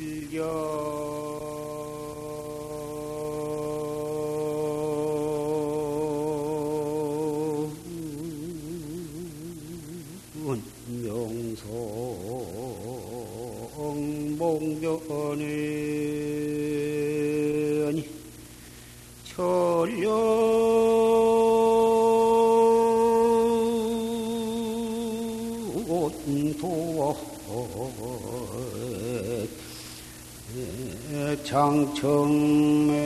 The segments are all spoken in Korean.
일 정매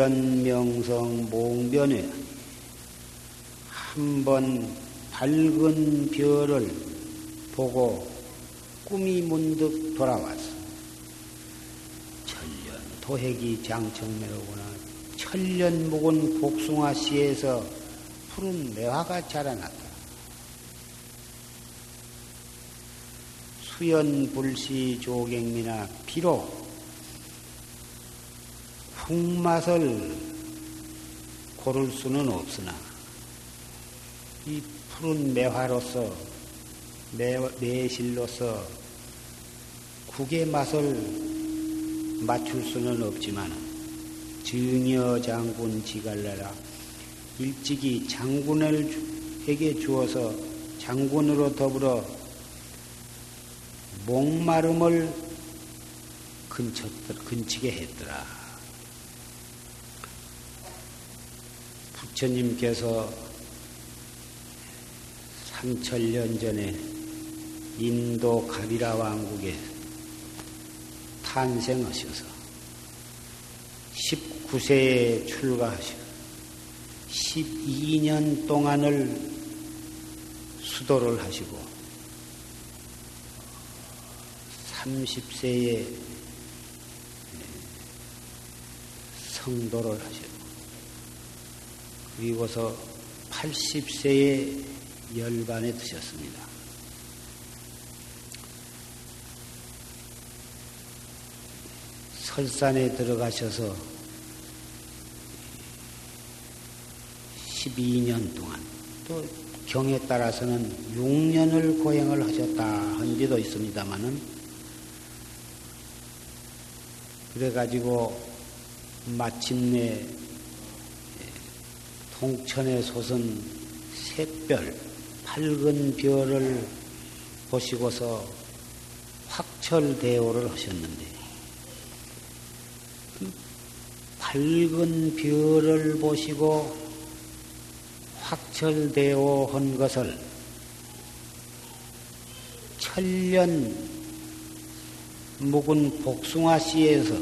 견명성 몽변에 한 번 밝은 별을 보고 꿈이 문득 돌아왔어. 천년 도핵이 장청매로구나. 천년 묵은 복숭아 씨에서 푸른 매화가 자라났다. 수연불시 조객미나 비록 풍맛을 고를 수는 없으나 이 푸른 매화로서 매, 매실로서 국의 맛을 맞출 수는 없지만 증여 장군 지갈래라 일찍이 장군에게 주어서 장군으로 더불어 목마름을 근치게 했더라. 부처님께서 3천년 전에 인도 가비라 왕국에 탄생하셔서 19세에 출가하셔 12년 동안을 수도를 하시고 30세에 성도를 하셨 그리고서 80세에 열반에 드셨습니다. 설산에 들어가셔서 12년 동안 또 경에 따라서는 6년을 고행을 하셨다 한 데도 있습니다만은 그래가지고 마침내 홍천에 솟은 샛별, 밝은 별을 보시고서 확철대오를 하셨는데, 그 밝은 별을 보시고 확철대오 한 것을 천년 묵은 복숭아 씨에서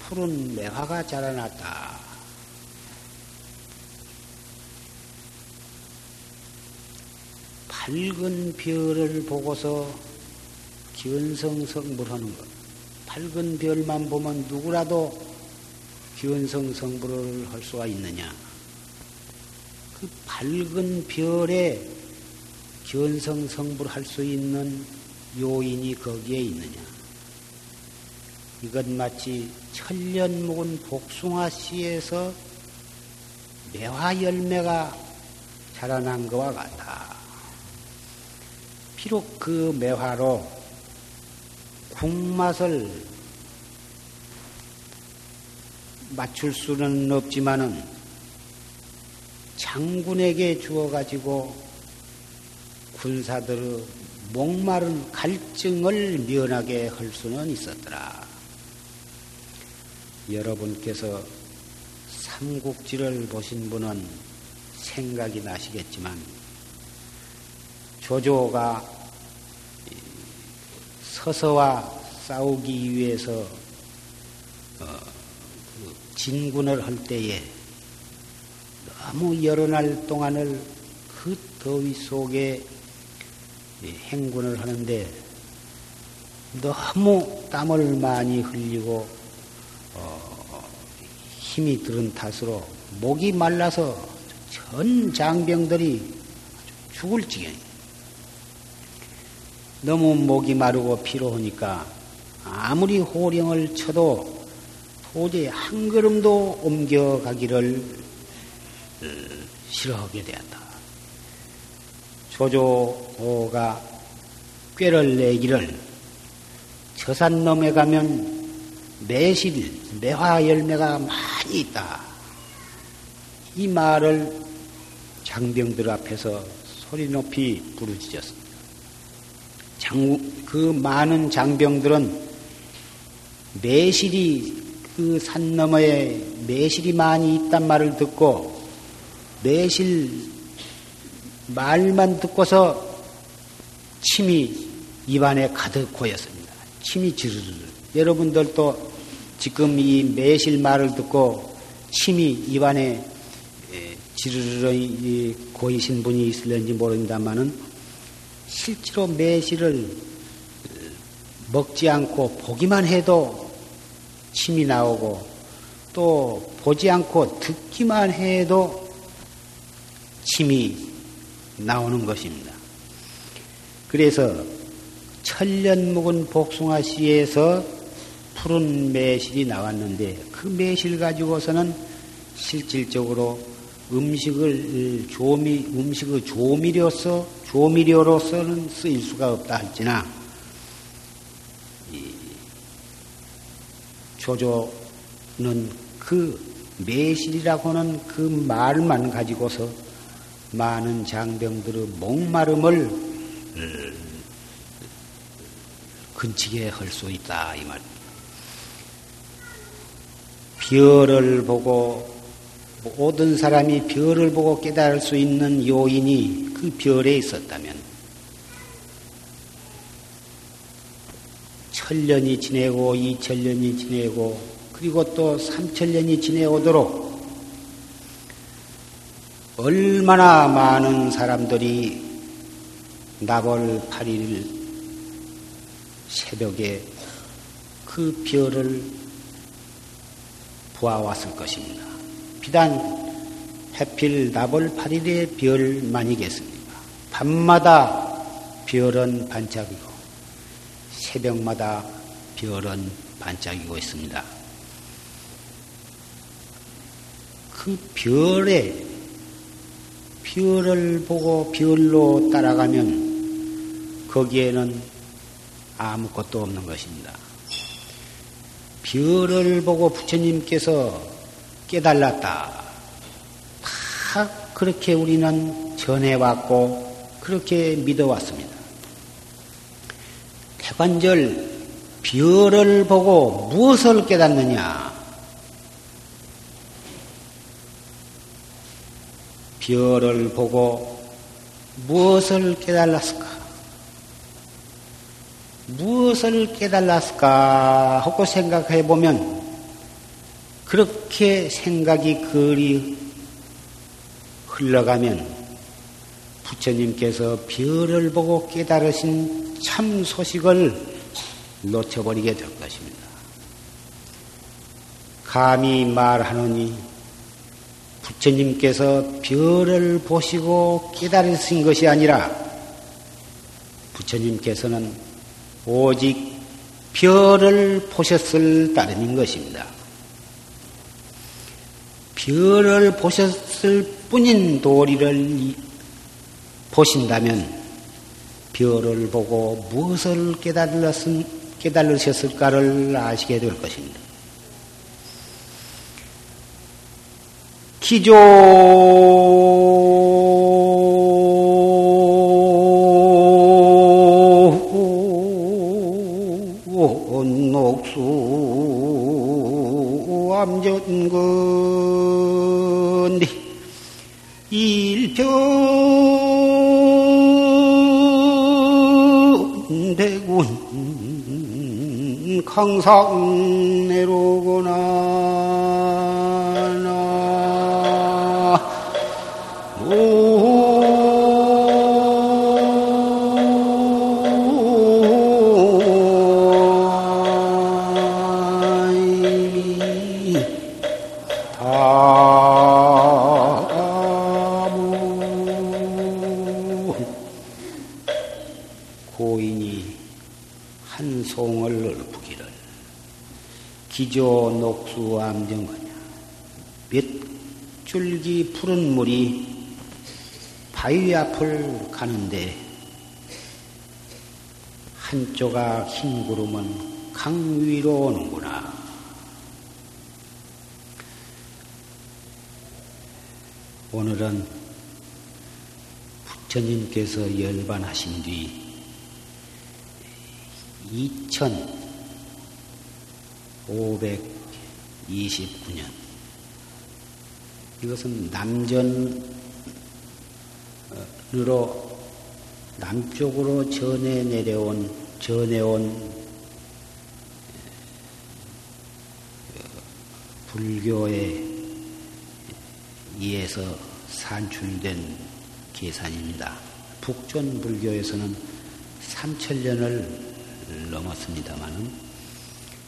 푸른 매화가 자라났다. 밝은 별을 보고서 기원성성불하는 것. 밝은 별만 보면 누구라도 기원성성불을 할 수가 있느냐? 그 밝은 별에 기원성성불할 수 있는 요인이 거기에 있느냐? 이건 마치 천년 묵은 복숭아 씨에서 매화 열매가 자라난 것과 같아. 비록 그 매화로 국맛을 맞출 수는 없지만은 장군에게 주어가지고 군사들의 목마른 갈증을 면하게 할 수는 있었더라. 여러분께서 삼국지를 보신 분은 생각이 나시겠지만 조조가 서서와 싸우기 위해서 어, 그 진군을 할 때에 너무 여러 날 동안을 그 더위 속에 행군을 하는데 너무 땀을 많이 흘리고 어, 힘이 들은 탓으로 목이 말라서 전 장병들이 죽을 지경이 너무 목이 마르고 피로하니까 아무리 호령을 쳐도 도저히 한 걸음도 옮겨가기를 어, 싫어하게 되었다. 조조가 꾀를 내기를 저산 넘에 가면 매실, 매화 열매가 많이 있다. 이 말을 장병들 앞에서 소리 높이 부르짖었습니다. 장, 그 많은 장병들은 매실이 그 산 너머에 매실이 많이 있단 말을 듣고 매실 말만 듣고서 침이 입안에 가득 고였습니다. 침이 지르르. 여러분들도 지금 이 매실 말을 듣고 침이 입안에 지르르 고이신 분이 있을는지 모릅니다만은 실제로 매실을 먹지 않고 보기만 해도 침이 나오고 또 보지 않고 듣기만 해도 침이 나오는 것입니다. 그래서 천년 묵은 복숭아 씨에서 푸른 매실이 나왔는데 그 매실 가지고서는 실질적으로 음식을 조미 음식의 조미료서 조미료로서는 쓰일 수가 없다 할지나 조조는 그 매실이라고 하는 그 말만 가지고서 많은 장병들의 목마름을 근치게 할 수 있다 이 말. 별을 보고 모든 사람이 별을 보고 깨달을 수 있는 요인이 그 별에 있었다면 천년이 지내고 이천년이 지내고 그리고 또 삼천년이 지내오도록 얼마나 많은 사람들이 나벌 8일 새벽에 그 별을 보아왔을 것입니다. 비단 해필 나벌 8일의 별만이겠습니까? 밤마다 별은 반짝이고 새벽마다 별은 반짝이고 있습니다. 그 별에 별을 보고 별로 따라가면 거기에는 아무것도 없는 것입니다. 별을 보고 부처님께서 깨달았다. 다 그렇게 우리는 전해왔고 그렇게 믿어왔습니다. 태관절 별을 보고 무엇을 깨닫느냐? 별을 보고 무엇을 깨달았을까? 무엇을 깨달았을까 하고 생각해 보면 그렇게 생각이 그리 흘러가면 부처님께서 별을 보고 깨달으신 참 소식을 놓쳐버리게 될 것입니다. 감히 말하노니 부처님께서 별을 보시고 깨달으신 것이 아니라 부처님께서는 오직 별을 보셨을 따름인 것입니다. 별을 보셨을 뿐인 도리를 보신다면 별을 보고 무엇을 깨달으셨을까를 아시게 될 것입니다. 기조 대군 푸른 물이 바위 앞을 가는데 한 조각 흰 구름은 강 위로 오는구나. 오늘은 부처님께서 열반하신 뒤 2529년 이것은 남전으로 남쪽으로 전해 내려온 전해온 불교에 의해서 산출된 계산입니다. 북전 불교에서는 3천년을 넘었습니다만은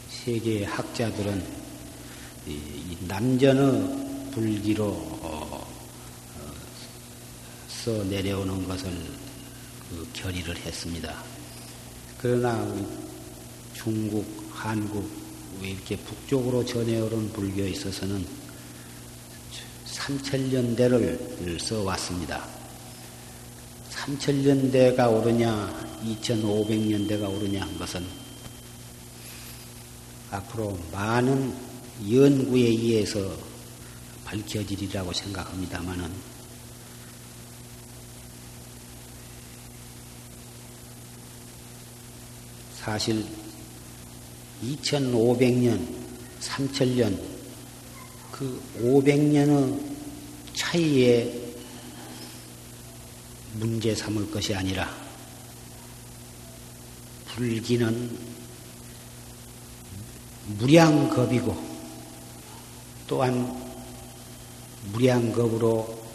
세계 학자들은 남전의 불기로 어, 어, 써 내려오는 것을 그 결의를 했습니다. 그러나 중국, 한국 이렇게 북쪽으로 전해오는 불교에 있어서는 3천년대를 써왔습니다. 3천년대가 오르냐, 2500년대가 오르냐 한 것은 앞으로 많은 연구에 의해서 밝혀지리라고 생각합니다만은 사실 2500년, 3000년 그 500년의 차이에 문제 삼을 것이 아니라 불기는 무량겁이고 또한 무량겁으로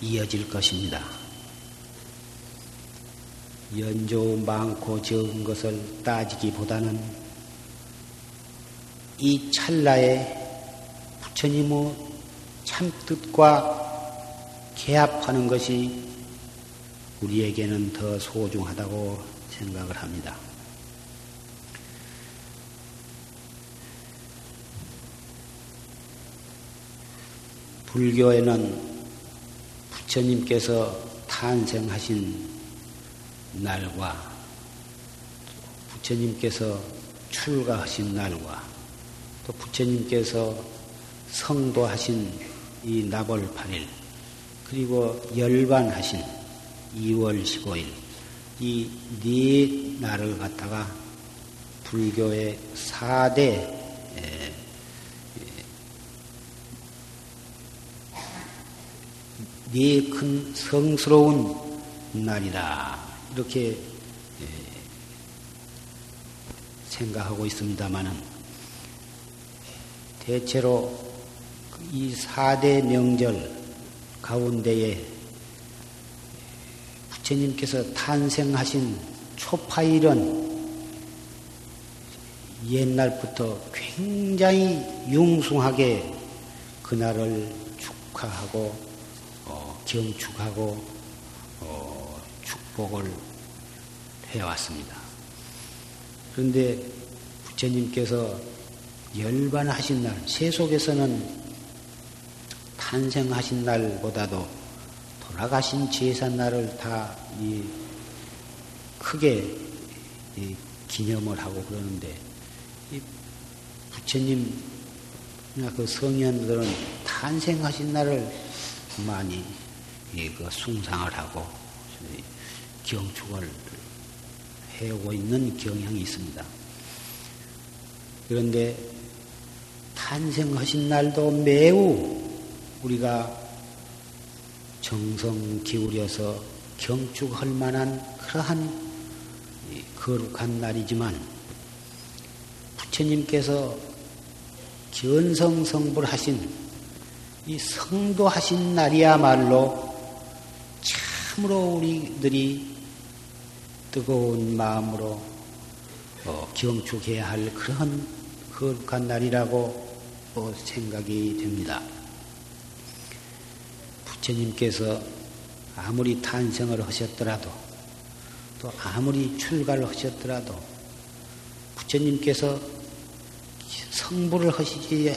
이어질 것입니다. 연조 많고 적은 것을 따지기보다는 이 찰나에 부처님의 참뜻과 개합하는 것이 우리에게는 더 소중하다고 생각을 합니다. 불교에는 부처님께서 탄생하신 날과 부처님께서 출가하신 날과 또 부처님께서 성도하신 이 나벌 8일 그리고 열반하신 2월 15일 이 네 날을 갖다가 불교의 4대 네 큰 성스러운 날이다. 이렇게 예, 생각하고 있습니다만은 대체로 이 4대 명절 가운데에 부처님께서 탄생하신 초파일은 옛날부터 굉장히 융숭하게 그날을 축하하고 경축하고 어, 축복을 해왔습니다. 그런데 부처님께서 열반하신 날, 세속에서는 탄생하신 날보다도 돌아가신 제삿날을 다 이, 크게 이, 기념을 하고 그러는데 이 부처님 그 성현들은 다 탄생하신 날을 많이 그 숭상을 하고 경축을 해오고 있는 경향이 있습니다. 그런데 탄생하신 날도 매우 우리가 정성 기울여서 경축할 만한 그러한 거룩한 날이지만 부처님께서 견성성불하신 이 성도하신 날이야말로 참으로 우리들이 뜨거운 마음으로 어, 경축해야 할 그런 거룩한 날이라고 어, 생각이 됩니다. 부처님께서 아무리 탄생을 하셨더라도 또 아무리 출가를 하셨더라도 부처님께서 성불을 하시지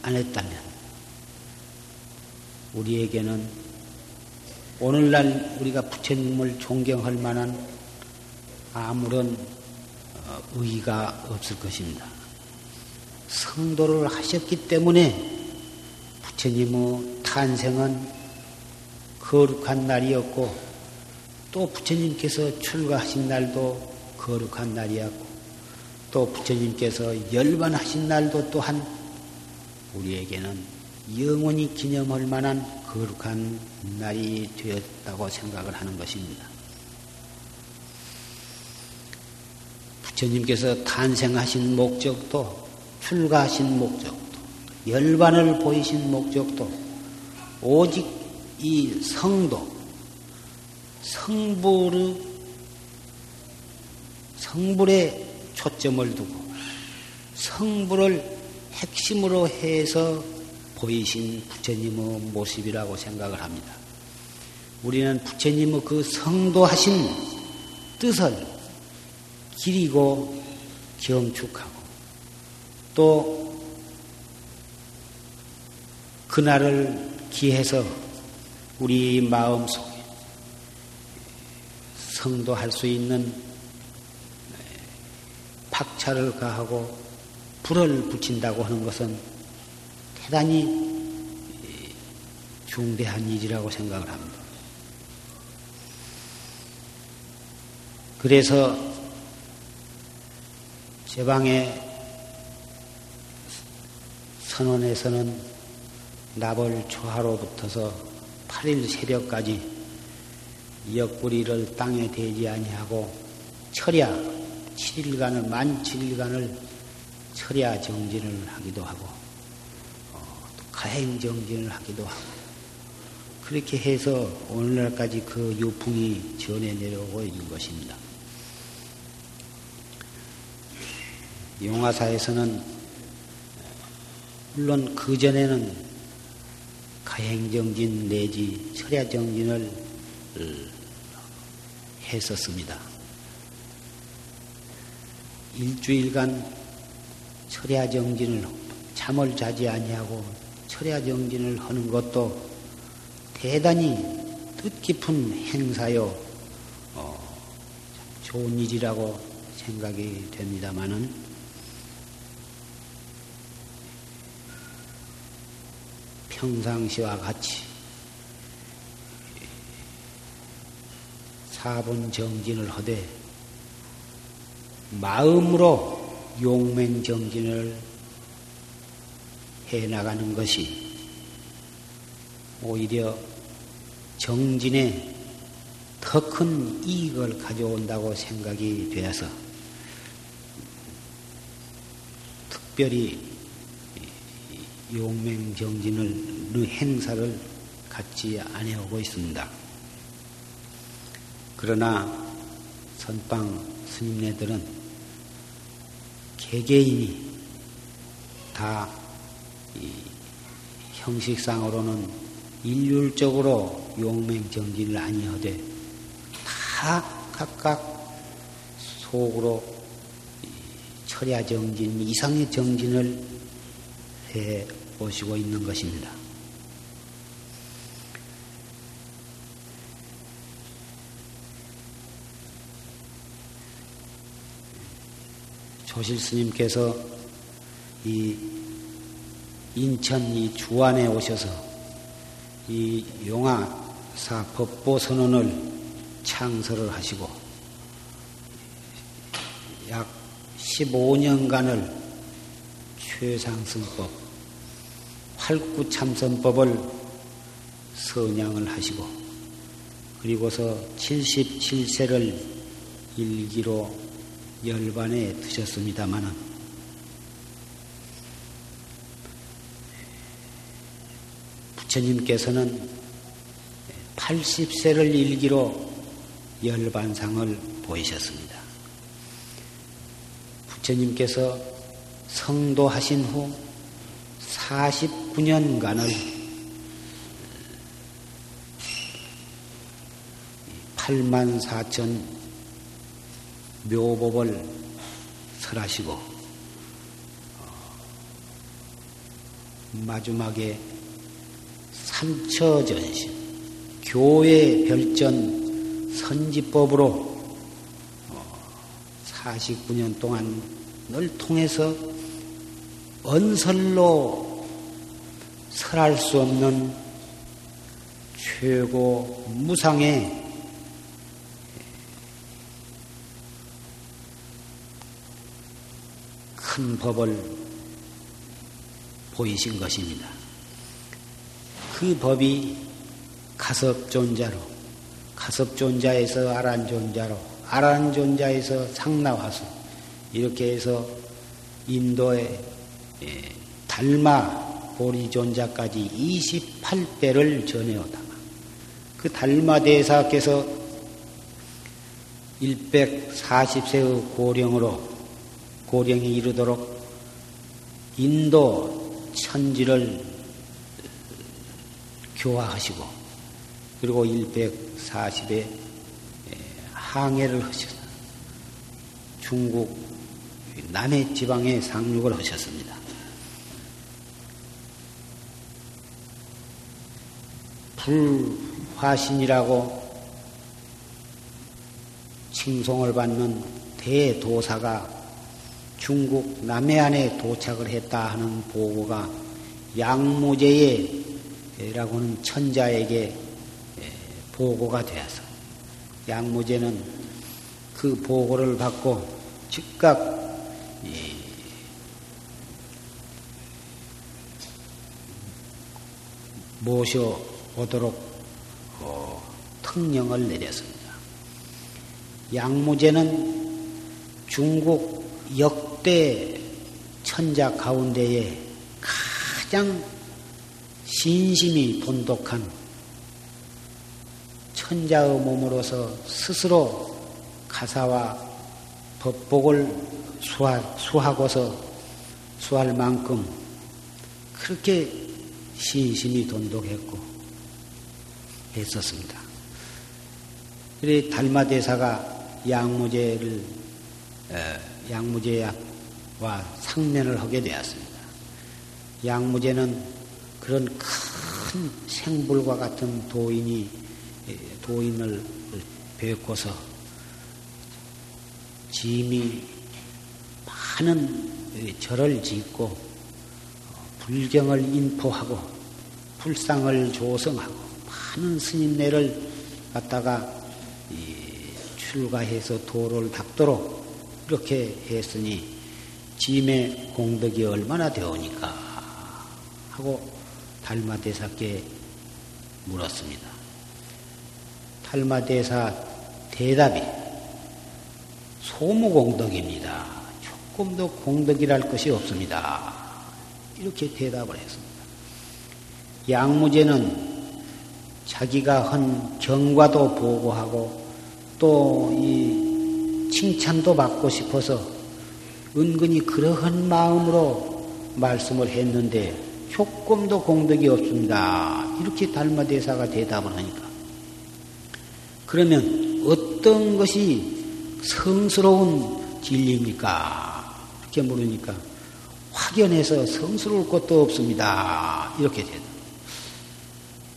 않았다면 우리에게는 오늘날 우리가 부처님을 존경할 만한 아무런 어, 의의가 없을 것입니다. 성도를 하셨기 때문에 부처님의 탄생은 거룩한 날이었고 또 부처님께서 출가하신 날도 거룩한 날이었고 또 부처님께서 열반하신 날도 또한 우리에게는 영원히 기념할 만한 거룩한 날이 되었다고 생각을 하는 것입니다. 부처님께서 탄생하신 목적도 출가하신 목적도 열반을 보이신 목적도 오직 이 성도 성불의 성불에 초점을 두고 성불을 핵심으로 해서 보이신 부처님의 모습이라고 생각을 합니다. 우리는 부처님의 그 성도하신 뜻을 기리고 경축하고 또 그날을 기해서 우리 마음 속에 성도할 수 있는 박차를 가하고 불을 붙인다고 하는 것은 대단히 중대한 일이라고 생각을 합니다. 그래서 제방의 선원에서는 나벌 초하로 붙어서 8일 새벽까지 옆구리를 땅에 대지 아니하고 철야 7일간을 만 7일간을 철야 정진을 하기도 하고 가행 정진을 하기도 하고 그렇게 해서 오늘날까지 그 유풍이 전해 내려오고 있는 것입니다. 용화사에서는 물론 그 전에는 가행정진 내지 철야정진을 했었습니다. 일주일간 철야 정진을 잠을 자지 아니하고 철야 정진을 하는 것도 대단히 뜻깊은 행사요, 어, 좋은 일이라고 생각이 됩니다만은 평상시와 같이 사분 정진을 하되 마음으로 용맹 정진을 해 나가는 것이 오히려 정진에 더 큰 이익을 가져온다고 생각이 되어서 특별히 용맹 정진을 행사를 갖지 아니하고 있습니다. 그러나 선방 스님네들은 개개인이 다 형식상으로는 일률적으로 용맹정진을 아니하되 다 각각 속으로 철야정진 이상의 정진을 해 오시고 있는 것입니다. 조실 스님께서 이 인천 이 주안에 오셔서 이 용화사 법보 선언을 창설을 하시고 약 15년간을 최상승법, 활구참선법을 선양을 하시고 그리고서 77세를 일기로 열반에 드셨습니다마는 부처님께서는 80세를 일기로 열반상을 보이셨습니다. 부처님께서 성도하신 후 49년간을 8만 4천 묘법을 설하시고 어, 마지막에 삼처전신 교회 별전 선지법으로 49년 어, 동안을 통해서 언설로 설할 수 없는 최고 무상의 큰 법을 보이신 것입니다. 그 법이 가섭존자로, 가섭존자에서 아란존자로, 아란존자에서 상나와서 이렇게 해서 인도의 예, 달마 보리존자까지 28배를 전해오다가 그 달마 대사께서 140세의 고령으로 고령이 이르도록 인도 천지를 교화하시고 그리고 140에 항해를 하셔서 중국 남해 지방에 상륙을 하셨습니다. 불화신이라고 칭송을 받는 대도사가 중국 남해안에 도착을 했다 하는 보고가 양무제의 라고 하는 천자에게 보고가 되어서 양무제는 그 보고를 받고 즉각 모셔오도록 어, 특령을 내렸습니다. 양무제는 중국 역대 천자 가운데에 가장 신심이 돈독한 천자의 몸으로서 스스로 가사와 법복을 수하, 수하고서 수할 만큼 그렇게 신심이 돈독했고 했었습니다. 그래 달마대사가 양무제를 양무제와 상면을 하게 되었습니다. 양무제는 그런 큰 생불과 같은 도인이 도인을 뵙고서 짐이 많은 절을 짓고 불경을 인포하고 불상을 조성하고 많은 스님네를 갖다가 출가해서 도를 닦도록 이렇게 했으니 짐의 공덕이 얼마나 되오니까 하고 달마대사께 물었습니다. 달마대사 대답이 소무공덕입니다. 조금 더 공덕이랄 것이 없습니다. 이렇게 대답을 했습니다. 양무제는 자기가 한 경과도 보고하고 또 이 칭찬도 받고 싶어서 은근히 그러한 마음으로 말씀을 했는데 조금도 공덕이 없습니다. 이렇게 달마대사가 대답을 하니까. 그러면 어떤 것이 성스러운 진리입니까? 이렇게 물으니까 확연해서 성스러울 것도 없습니다. 이렇게 대답.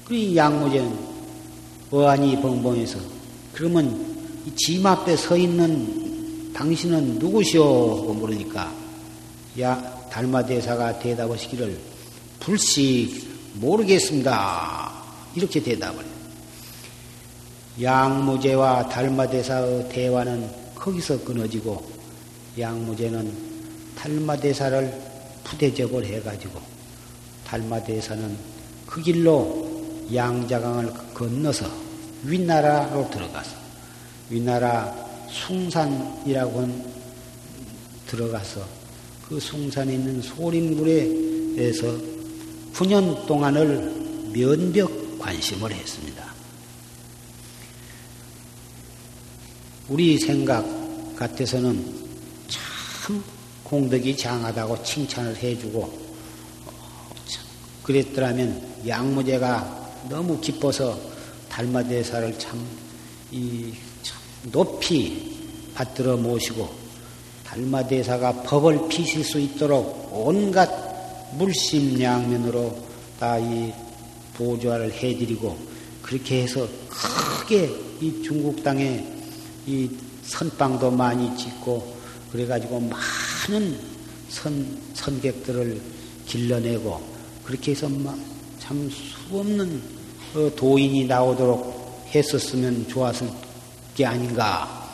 그리 양무제는 어안이 벙벙해서 그러면 짐 앞에 서 있는 당신은 누구시오? 물으니까 야 달마대사가 대답하시기를 불식 모르겠습니다. 이렇게 대답을 해요. 양무제와 달마대사의 대화는 거기서 끊어지고 양무제는 달마대사를 부대접을 해가지고 달마대사는 그 길로 양자강을 건너서 윗나라로 들어가서 윗나라 숭산이라고 들어가서 그 숭산에 있는 소림굴에서 9년 동안을 면벽 관심을 했습니다. 우리 생각 같아서는 참 공덕이 장하다고 칭찬을 해주고 그랬더라면 양무제가 너무 기뻐서 달마대사를 참, 이, 참 높이 받들어 모시고 달마대사가 법을 피실 수 있도록 온갖 물심양면으로 다 이 보조화를 해드리고 그렇게 해서 크게 이 중국 땅에 이 선방도 많이 짓고 그래가지고 많은 선, 선객들을 길러내고 그렇게 해서 참 수없는 어, 도인이 나오도록 했었으면 좋았을 게 아닌가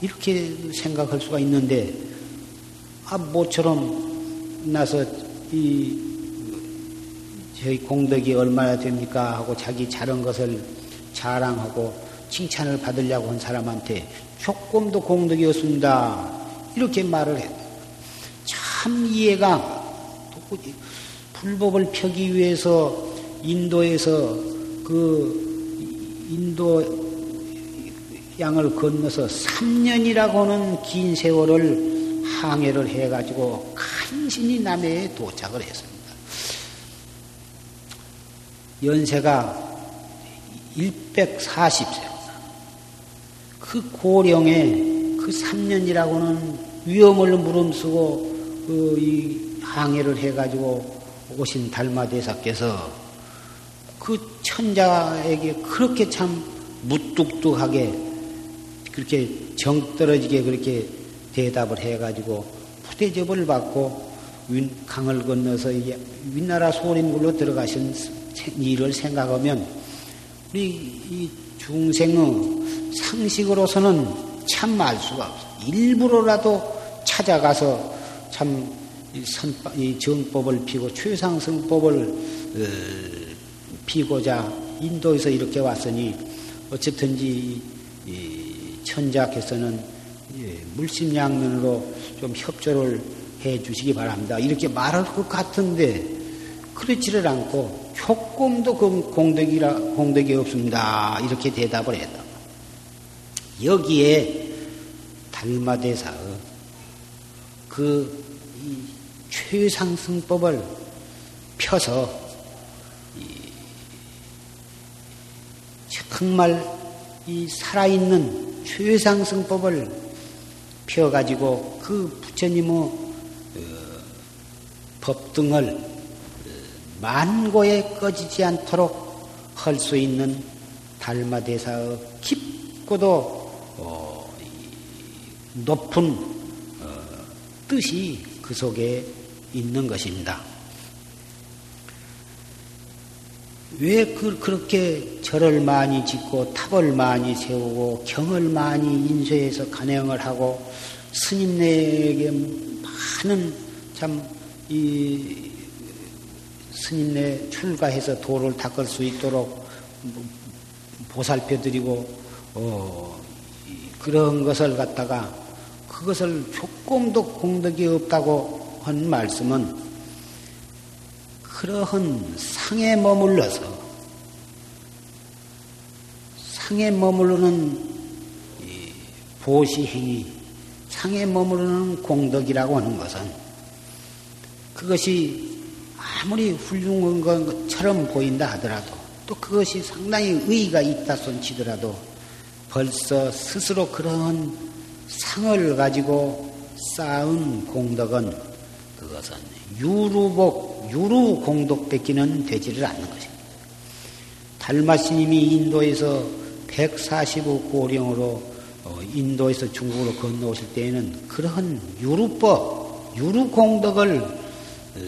이렇게 생각할 수가 있는데 아 모처럼 나서 이 저희 공덕이 얼마나 됩니까? 하고 자기 잘한 것을 자랑하고 칭찬을 받으려고 한 사람한테 조금도 공덕이 없습니다. 이렇게 말을 해. 참 이해가 불법을 펴기 위해서 인도에서 그 인도 양을 건너서 3년이라고 는 긴 세월을 항해를 해가지고 간신히 남해에 도착을 했습니다. 연세가 140세. 그 고령에 그 3년이라고는 위험을 무름쓰고 그 항해를 해가지고 오신 달마대사께서 그 천자에게 그렇게 참 무뚝뚝하게 그렇게 정 떨어지게 그렇게 대답을 해가지고 부 대접을 받고 강을 건너서 윗나라 소림굴로 들어가신 일을 생각하면 우리 이 중생의 상식으로서는 참 알 수가 없어. 일부러라도 찾아가서 참이 정법을 피고 최상승법을 어, 피고자 인도에서 이렇게 왔으니 어쨌든지 천자께서는 물심양면으로 좀 협조를 해 주시기 바랍니다. 이렇게 말할 것 같은데 그렇지를 않고 조금도 공덕이라 공덕이 없습니다. 이렇게 대답을 했다. 여기에 달마대사의 그 최상승법을 펴서 정말 이 살아있는 최상승법을 펴가지고 그 부처님의 어, 법등을 어, 만고에 꺼지지 않도록 할 수 있는 달마대사의 깊고도 어, 높은 뜻이 그 속에 있는 것입니다. 왜 그, 그렇게 절을 많이 짓고 탑을 많이 세우고 경을 많이 인쇄해서 간행을 하고 스님네에게 많은 참 이 스님네 출가해서 도를 닦을 수 있도록 보살펴드리고 어, 그런 것을 갖다가 그것을 조금도 공덕이 없다고 한 말씀은 그러한 상에 머물러서 상에 머무르는 보시행위, 상에 머무르는 공덕이라고 하는 것은 그것이 아무리 훌륭한 것처럼 보인다 하더라도 또 그것이 상당히 의의가 있다 손치더라도 벌써 스스로 그런 상을 가지고 쌓은 공덕은 그것은 유루복, 유루 공덕 뺏기는 되지를 않는 것입니다. 달마스님이 인도에서 145 고령으로 어, 인도에서 중국으로 건너오실 때에는 그러한 유루법, 유루 공덕을 어,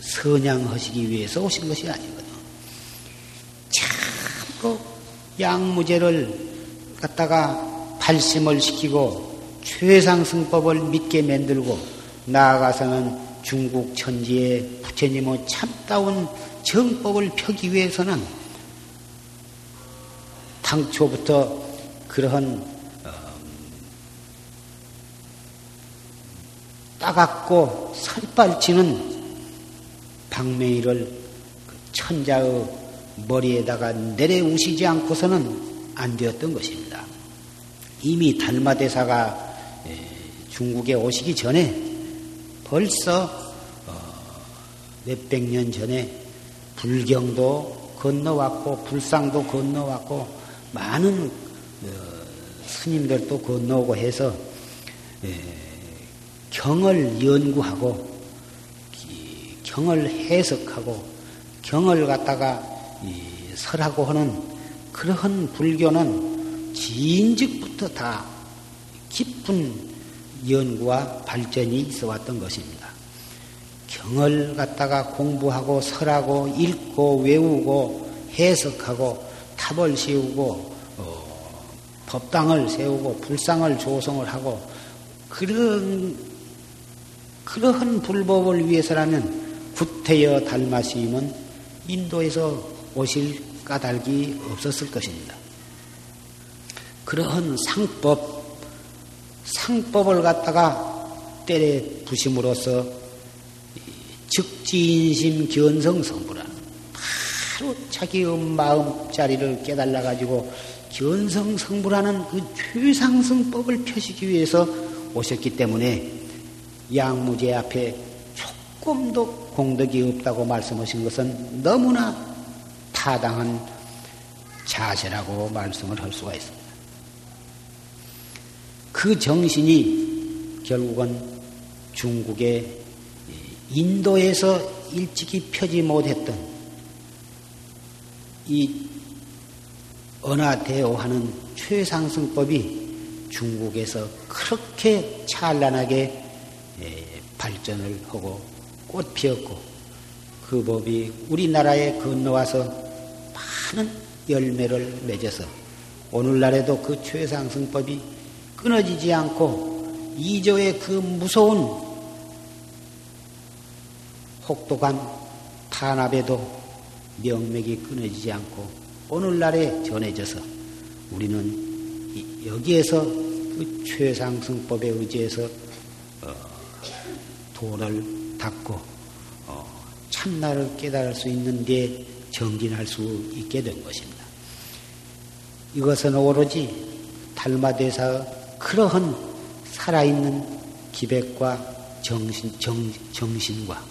선양하시기 위해서 오신 것이 아니거든. 참고 양무제를 갖다가 발심을 시키고 최상승법을 믿게 만들고 나아가서는 중국 천지의 부처님의 참다운 정법을 펴기 위해서는 당초부터 그러한 어, 따갑고 살빨치는 방맹이를 그 천자의 머리에다가 내려우시지 않고서는 안 되었던 것입니다. 이미 달마대사가 중국에 오시기 전에 벌써 어, 몇백 년 전에 불경도 건너왔고 불상도 건너왔고 많은 어, 스님들도 건너오고 해서 경을 연구하고 경을 해석하고 경을 갖다가 설하고 하는 그러한 불교는 진즉부터 다 깊은 연구와 발전이 있어 왔던 것입니다. 경을 갖다가 공부하고 설하고 읽고 외우고 해석하고 탑을 씌우고 어, 법당을 세우고 불상을 조성을 하고 그런 그러한 불법을 위해서라면 구태여 달마시임은 인도에서 오실 까닭이 없었을 것입니다. 그러한 상법 상법을 갖다가 때려 부심으로써 즉지인심 견성성불하는 바로 자기의 마음자리를 깨달아 가지고 견성성불하는 그 최상승법을 펴시기 위해서 오셨기 때문에 양무제 앞에 조금도 공덕이 없다고 말씀하신 것은 너무나 타당한 자세라고 말씀을 할 수가 있습니다. 그 정신이 결국은 중국의 인도에서 일찍이 펴지 못했던 이 언화대오하는 최상승법이 중국에서 그렇게 찬란하게 예, 발전을 하고 꽃 피었고 그 법이 우리나라에 건너와서 많은 열매를 맺어서 오늘날에도 그 최상승법이 끊어지지 않고 이조의 그 무서운 혹독한 탄압에도 명맥이 끊어지지 않고 오늘날에 전해져서 우리는 여기에서 그 최상승법에 의지해서 어, 도를 닦고 어, 참나를 깨달을 수 있는 데 정진할 수 있게 된 것입니다. 이것은 오로지 달마대사 그러한 살아있는 기백과 정신, 정, 정신과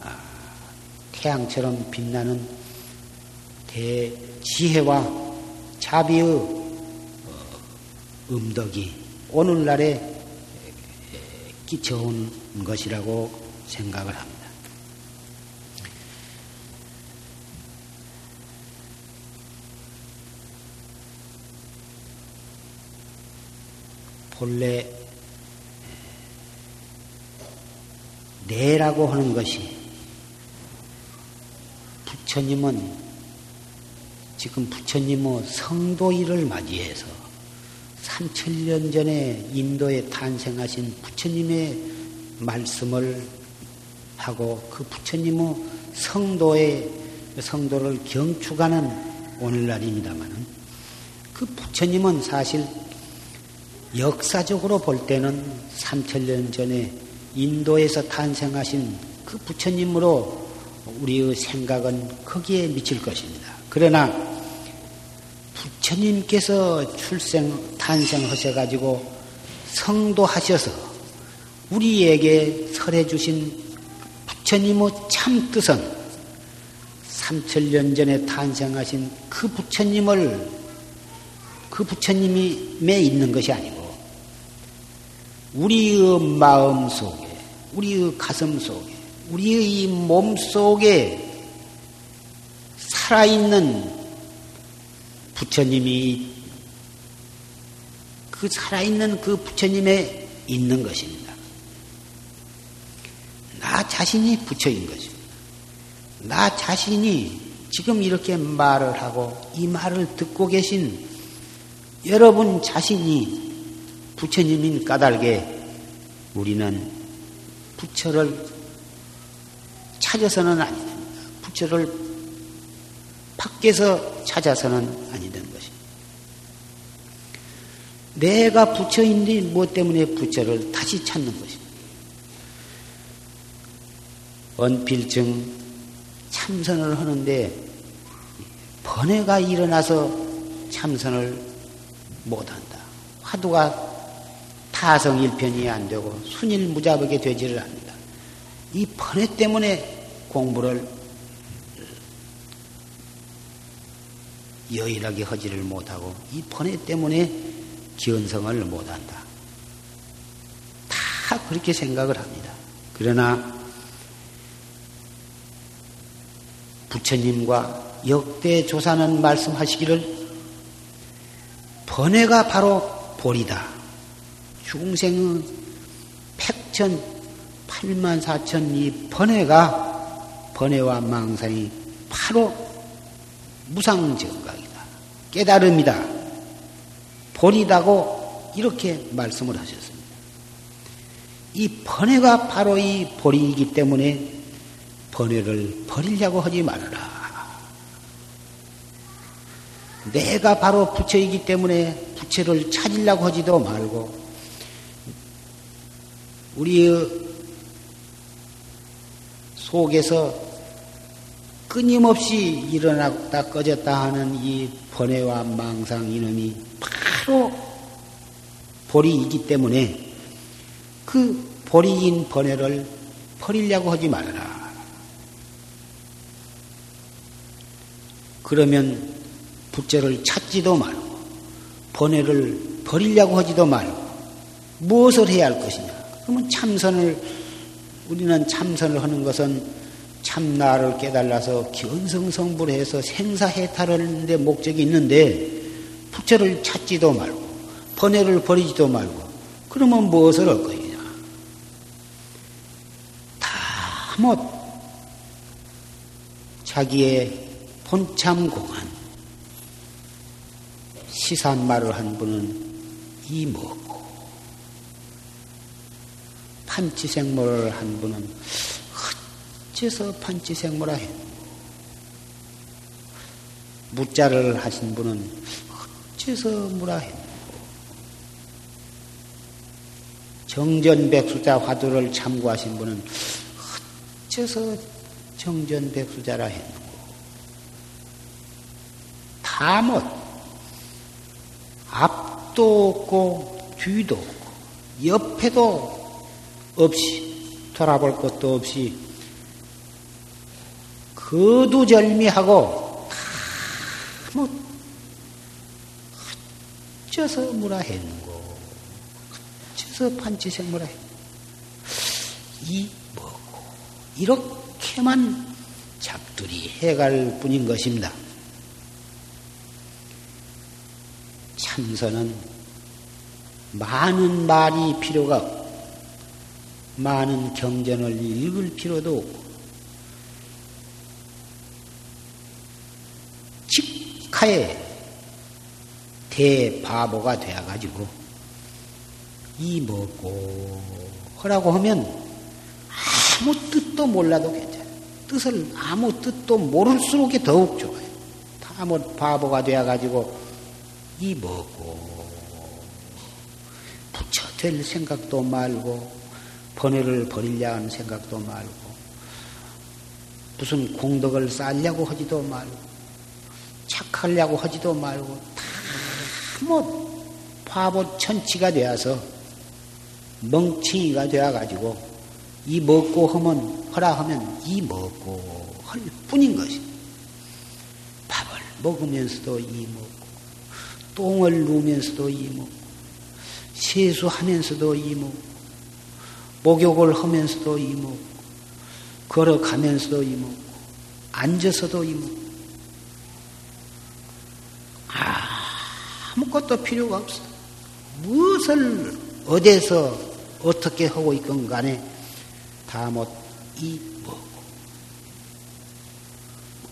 아, 태양처럼 빛나는 대 지혜와 자비의 어, 음덕이 오늘날에 끼쳐온 것이라고 생각을 합니다. 본래 내라고 하는 것이 부처님은 지금 부처님의 성도일을 맞이해서 3천년 전에 인도에 탄생하신 부처님의 말씀을 하고 그 부처님의 성도의 성도를 경축하는 오늘날입니다만은 그 부처님은 사실 역사적으로 볼 때는 3천년 전에 인도에서 탄생하신 그 부처님으로 우리의 생각은 거기에 미칠 것입니다. 그러나 부처님께서 출생, 탄생하셔 가지고 성도하셔서 우리에게 설해 주신 부처님의 참 뜻은 3천년 전에 탄생하신 그 부처님을 그 부처님이 있는 것이 아니고 우리의 마음 속에, 우리의 가슴 속에, 우리의 몸 속에 살아있는 부처님이 그 살아있는 그 부처님에 있는 것입니다. 나 자신이 부처인 것입니다. 나 자신이 지금 이렇게 말을 하고 이 말을 듣고 계신 여러분 자신이 부처님인 까닭에 우리는 부처를 찾아서는 아니 됩니다. 부처를 밖에서 찾아서는 아니 되는 것입니다. 내가 부처인데 뭐 때문에 부처를 다시 찾는 것입니다. 언필증 참선을 하는데 번뇌가 일어나서 참선을 못한다. 화두가 타성 일편이 안 되고 순일무잡하게 되지를 않는다. 이 번뇌 때문에 공부를 여일하게 하지를 못하고 이 번뇌 때문에 기원성을 못한다. 다 그렇게 생각을 합니다. 그러나 부처님과 역대 조사는 말씀하시기를 번뇌가 바로 볼이다. 중생의 백천 팔만 사천 이 번뇌가 번뇌와 망상이 바로 무상정각이다. 깨달음이다. 볼이다고 이렇게 말씀을 하셨습니다. 이 번뇌가 바로 이 볼이기 때문에 번뇌를 버리려고 하지 말아라. 내가 바로 부처이기 때문에 부처를 찾으려고 하지도 말고 우리 속에서 끊임없이 일어났다 꺼졌다 하는 이 번뇌와 망상 이놈이 바로 보리이기 때문에 그 보리인 번뇌를 버리려고 하지 말아라. 그러면 부처를 찾지도 말고 번뇌를 버리려고 하지도 말고 무엇을 해야 할 것이냐? 그러면 참선을 우리는 참선을 하는 것은 참나를 깨달아서 견성성불 해서 생사해탈을 하는데 목적이 있는데 부처를 찾지도 말고 번뇌를 버리지도 말고 그러면 무엇을 할 것이냐? 다못 자기의 본참 공안 시산 말을 한 분은 이 먹고 판치생모를 한 분은 어째서 판치생모라 했고 무자를 하신 분은 어째서 무라 했고 정전백수자 화두를 참고하신 분은 어째서 정전백수자라 했고? 다못 앞도 없고 뒤도 없고 옆에도 없이 돌아볼 것도 없이 거두절미하고 다못 어째서 무라 했는고 어째서 했는고 이 뭐고 이렇게만 잡들이 해갈 뿐인 것입니다. 참선은 많은 말이 필요가 없고, 많은 경전을 읽을 필요도 없고, 직하에 대바보가 되어가지고, 이 먹고 하라고 하면 아무 뜻도 몰라도 괜찮아요. 뜻을 아무 뜻도 모를수록 더욱 좋아요. 다 뭐 바보가 되어가지고 이 뭐고 부처 될 생각도 말고 번뇌를 버리려 하는 생각도 말고 무슨 공덕을 쌓으려고 하지도 말고 착하려고 하지도 말고 다뭐 바보 천치가 되어서 멍청이가 되어가지고 이 먹고 하면 허라 하면 이 먹고 할 뿐인 것이 밥을 먹으면서도 이 먹고 똥을 누면서도 이 먹고 세수하면서도 이 먹고 목욕을 하면서도 이먹고 걸어가면서도 이먹고 앉아서도 이먹고 아무것도 필요가 없어. 무엇을 어디서 어떻게 하고 있건 간에 다못 이먹고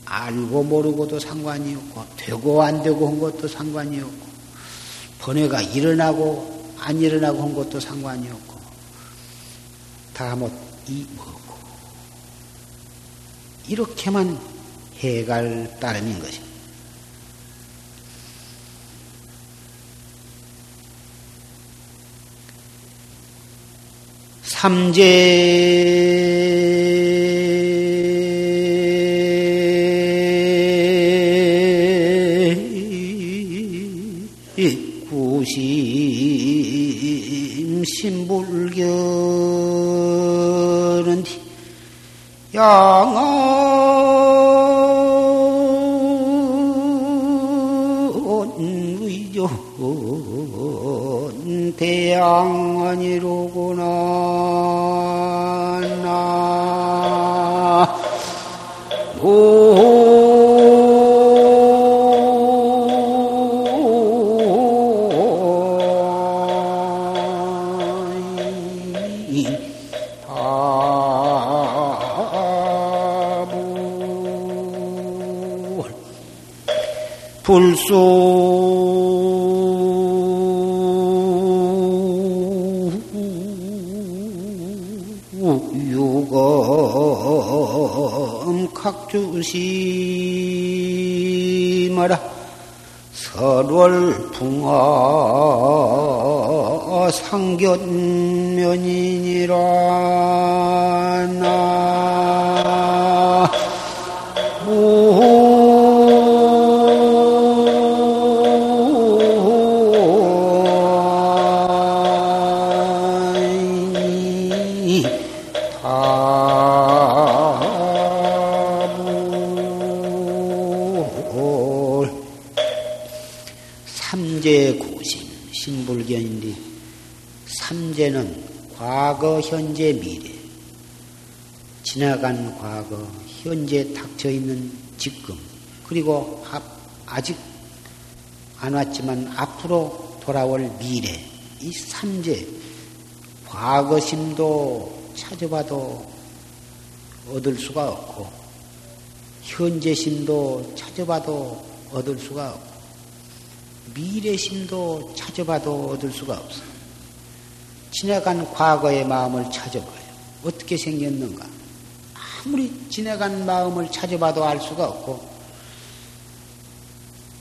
알고 모르고도 상관이 없고, 되고 안 되고 한 것도 상관이 없고, 번뇌가 일어나고 안 일어나고 한 것도 상관이 없고, 다뭐 이 뭐고. 이렇게만 해갈 따름인 것입니다. 삼재 구심 신불견 의존 대양아니로구나. 나 불소 유검 각주시마라 설월 풍화 상견 지나간 과거, 현재 닥쳐 있는 지금, 그리고 아직 안 왔지만 앞으로 돌아올 미래. 이 삼재, 과거심도 찾아봐도 얻을 수가 없고, 현재심도 찾아봐도 얻을 수가 없고, 미래심도 찾아봐도 얻을 수가 없어. 지나간 과거의 마음을 찾아봐요. 어떻게 생겼는가? 아무리 지나간 마음을 찾아봐도 알 수가 없고,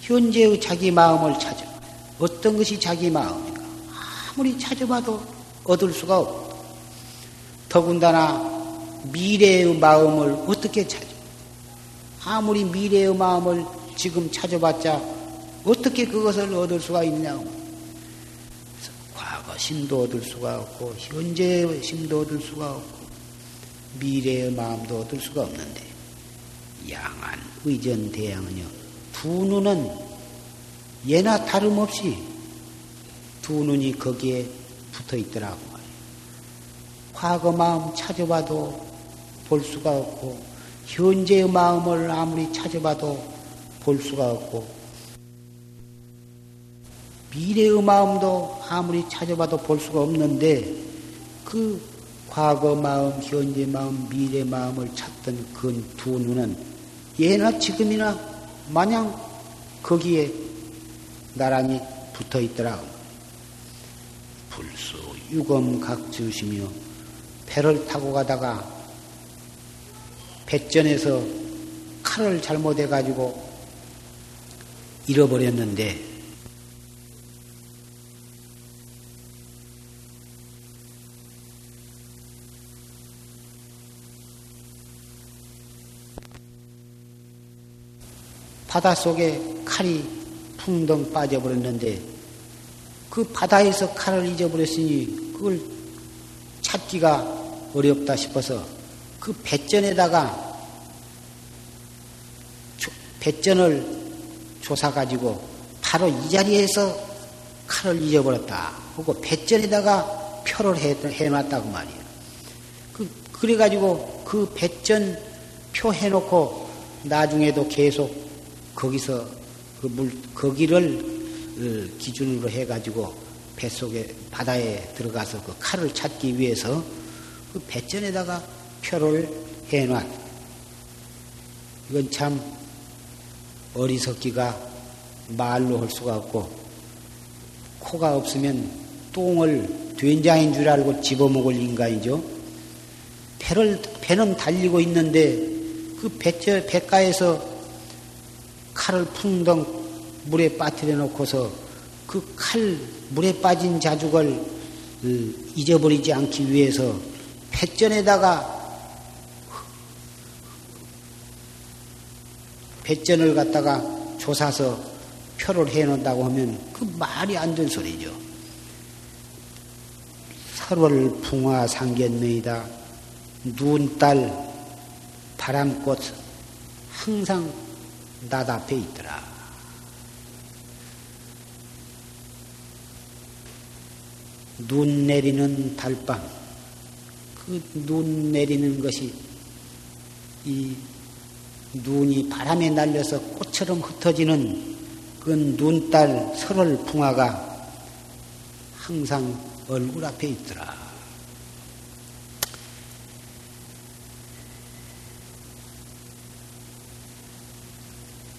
현재의 자기 마음을 찾아봐요. 어떤 것이 자기 마음인가? 아무리 찾아봐도 얻을 수가 없고, 더군다나 미래의 마음을 어떻게 찾아? 아무리 미래의 마음을 지금 찾아봤자 어떻게 그것을 얻을 수가 있냐고. 심도 얻을 수가 없고 현재의 심도 얻을 수가 없고 미래의 마음도 얻을 수가 없는데 양안 의전 대양은요 두 눈은 예나 다름없이 두 눈이 거기에 붙어 있더라고 말이에요. 과거 마음 찾아봐도 볼 수가 없고 현재의 마음을 아무리 찾아봐도 볼 수가 없고 미래의 마음도 아무리 찾아봐도 볼 수가 없는데 그 과거 마음, 현재 마음, 미래 마음을 찾던 그 두 눈은 예나 지금이나 마냥 거기에 나란히 붙어 있더라. 불수 유검 각주시며 배를 타고 가다가 배전에서 칼을 잘못해 가지고 잃어버렸는데 바닷속에 칼이 풍덩 빠져버렸는데 그 바다에서 칼을 잊어버렸으니 그걸 찾기가 어렵다 싶어서 그 배전에다가 배전을 조사 가지고 바로 이 자리에서 칼을 잊어버렸다. 그리고 배전에다가 표를 해놨다고 말이에요. 그, 그래가지고 그 배전 표 해놓고 나중에도 계속 거기서 그 물, 거기를 어, 기준으로 해가지고 뱃속에, 바다에 들어가서 그 칼을 찾기 위해서 그 배전에다가 표를 해놨. 이건 참 어리석기가 말로 할 수가 없고 코가 없으면 똥을 된장인 줄 알고 집어먹을 인간이죠. 배를 배는 달리고 있는데 그 배째 배가에서 칼을 풍덩 물에 빠뜨려 놓고서 그 칼 물에 빠진 자죽을 잊어버리지 않기 위해서 배전에다가 배전을 갖다가 조사서 표를 해 놓는다고 하면 그 말이 안 된 소리죠. 설월 풍화 상견매이다. 눈딸 바람꽃 항상 나답해 있더라. 눈 내리는 달밤, 그 눈 내리는 것이 이 눈이 바람에 날려서 꽃처럼 흩어지는 그 눈딸 설월 풍화가 항상 얼굴 앞에 있더라.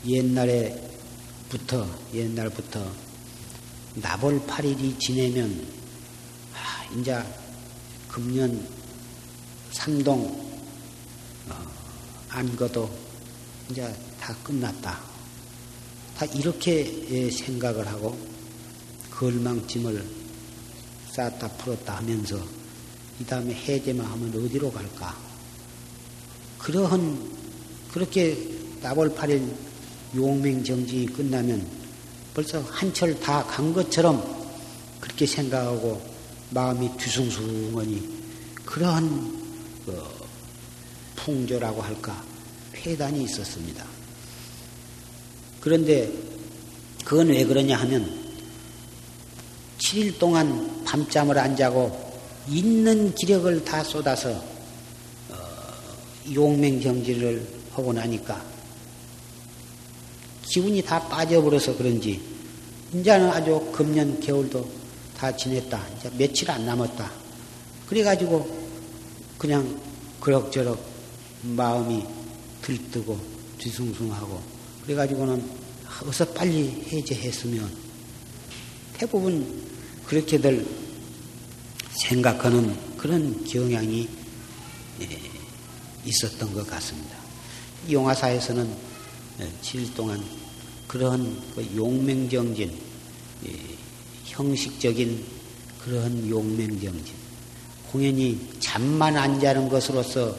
옛날에부터 옛날부터 나벌 8일이 지내면 아, 이제 금년 삼동 어, 안거도 이제 다 끝났다. 다 이렇게 예, 생각을 하고 걸망짐을 쌓았다 풀었다 하면서 이 다음에 해제만 하면 어디로 갈까? 그러한 그렇게 나벌 8일 용맹정지 끝나면 벌써 한철 다 간 것처럼 그렇게 생각하고 마음이 뒤숭숭하니 그러한 어, 풍조라고 할까 폐단이 있었습니다. 그런데 그건 왜 그러냐 하면 7일 동안 밤잠을 안 자고 있는 기력을 다 쏟아서 어, 용맹정지를 하고 나니까 기운이 다 빠져버려서 그런지 이제는 아주 금년 겨울도 다 지냈다. 이제 며칠 안 남았다. 그래가지고 그냥 그럭저럭 마음이 들뜨고 뒤숭숭하고 그래가지고는 어서 빨리 해제했으면 대부분 그렇게들 생각하는 그런 경향이 예, 있었던 것 같습니다. 용화사에서는 7일 동안 그러한 그 용맹정진, 형식적인 그러한 용맹정진, 공연히 잠만 안 자는 것으로서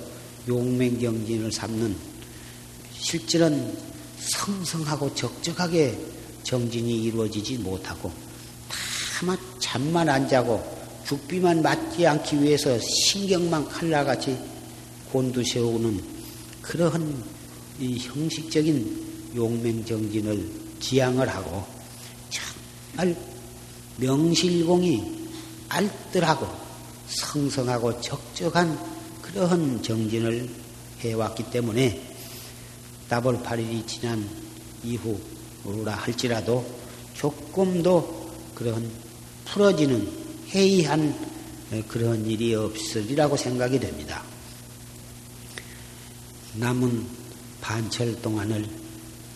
용맹정진을 삼는 실질은 성성하고 적적하게 정진이 이루어지지 못하고 다만 잠만 안 자고 죽비만 맞지 않기 위해서 신경만 칼날같이 곤두세우는 그러한 이 형식적인 용맹정진을 지향을 하고 정말 명실공히 알뜰하고 성성하고 적적한 그러한 정진을 해왔기 때문에 나벌 8일이 지난 이후라 할지라도 조금 더 그런 풀어지는 해이한 그런 일이 없으리라고 생각이 됩니다. 남은 반철 동안을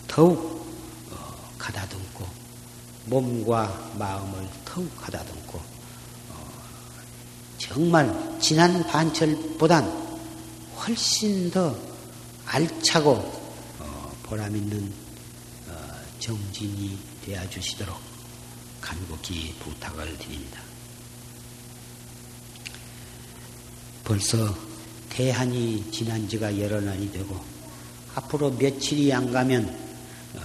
더욱 어, 가다듬고 몸과 마음을 더욱 가다듬고 어, 정말 지난 반철보단 훨씬 더 알차고 어, 보람 있는 정진이 되어 주시도록 간곡히 부탁을 드립니다. 벌써 대한이 지난 지가 여러 날이 되고 앞으로 며칠이 안 가면 어,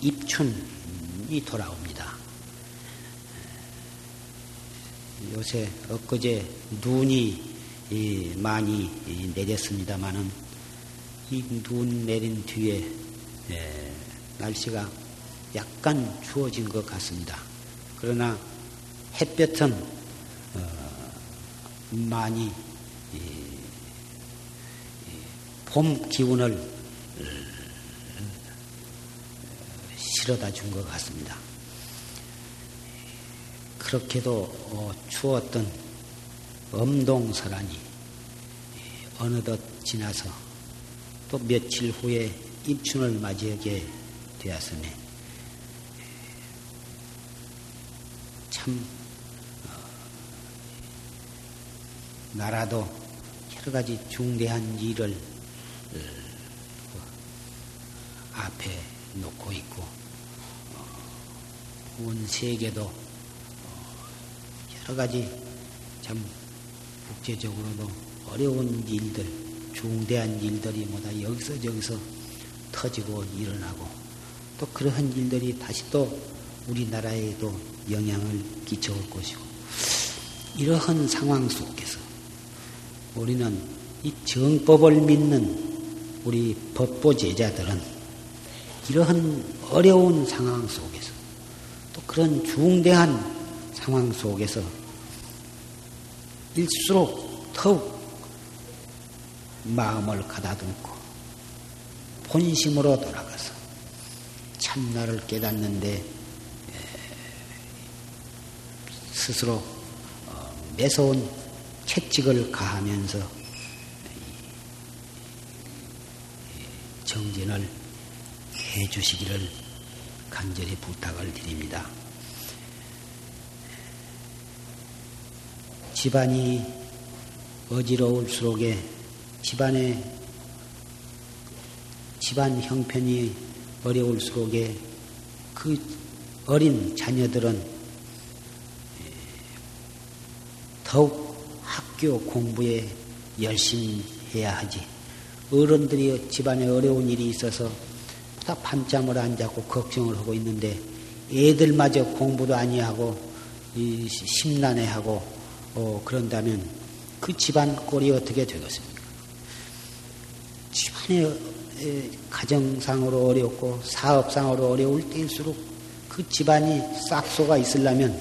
입춘이 돌아옵니다. 요새 엊그제 눈이 많이 내렸습니다마는 이눈 내린 뒤에 날씨가 약간 추워진 것 같습니다. 그러나 햇볕은 어, 많이 봄 기운을 어, 실어다 준 것 같습니다. 그렇게도 어, 추웠던 엄동설안이 어느덧 지나서 또 며칠 후에 입춘을 맞이하게 되었으니 참 어, 나라도 여러 가지 중대한 일을 어, 앞에 놓고 있고 어, 온 세계도 여러 가지 참 국제적으로도 어려운 일들, 중대한 일들이 뭐다 여기서 저기서 터지고 일어나고 또 그러한 일들이 다시 또 우리나라에도 영향을 끼쳐올 것이고 이러한 상황 속에서 우리는 이 정법을 믿는 우리 법보 제자들은 이러한 어려운 상황 속에서 또 그런 중대한 상황 속에서 일수록 더욱 마음을 가다듬고 본심으로 돌아가서 참나를 깨닫는데 스스로 어, 매서운 채찍을 가하면서 정진을 해 주시기를 간절히 부탁을 드립니다. 집안이 어지러울수록에 집안의 집안 형편이 어려울수록에 그 어린 자녀들은 더욱 학교 공부에 열심히 해야 하지. 어른들이 집안에 어려운 일이 있어서 다 밤잠을 안 자고 걱정을 하고 있는데 애들마저 공부도 아니하고 심란해하고 어, 그런다면 그 집안 꼴이 어떻게 되겠습니까? 집안에 가정상으로 어렵고 사업상으로 어려울 때일수록 그 집안이 싹소가 있으려면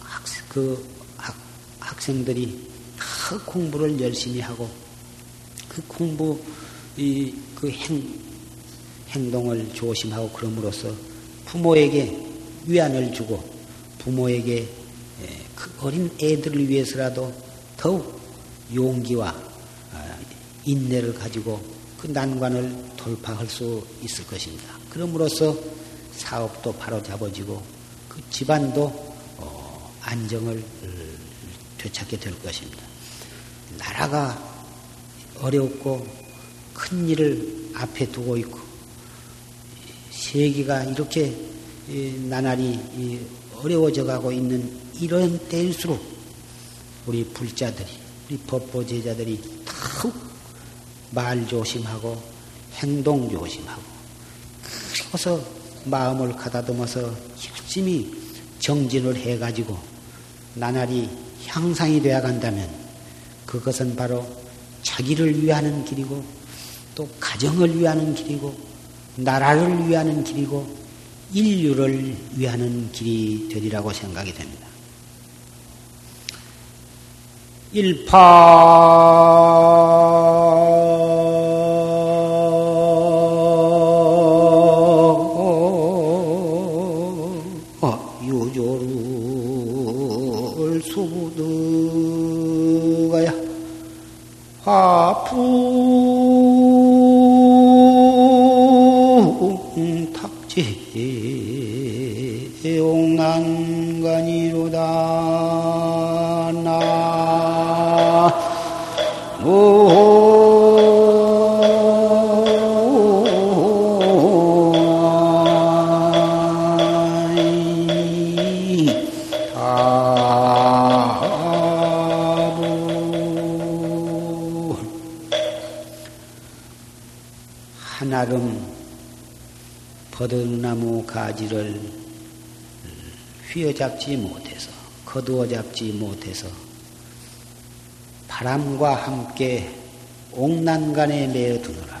그, 그 학, 학생들이 다 공부를 열심히 하고 그 공부 이 그 행, 행동을 조심하고 그럼으로써 부모에게 위안을 주고 부모에게 그 어린 애들을 위해서라도 더욱 용기와 아, 인내를 가지고 그 난관을 돌파할 수 있을 것입니다. 그럼으로써 사업도 바로 잡아지고 그 집안도 어, 안정을 되찾게 될 것입니다. 나라가 어렵고 큰 일을 앞에 두고 있고 세계가 이렇게 나날이 어려워져 가고 있는 이런 때일수록 우리 불자들이, 우리 법보 제자들이 더욱 말 조심하고 행동 조심하고 그리고서 마음을 가다듬어서 열심히 정진을 해가지고 나날이 향상이 되어 간다면 그것은 바로 자기를 위하는 길이고 또 가정을 위하는 길이고 나라를 위하는 길이고 인류를 위하는 길이 되리라고 생각이 됩니다. 일파 가지를 휘어잡지 못해서 거두어 잡지 못해서 바람과 함께 옥난간에 매어 두느라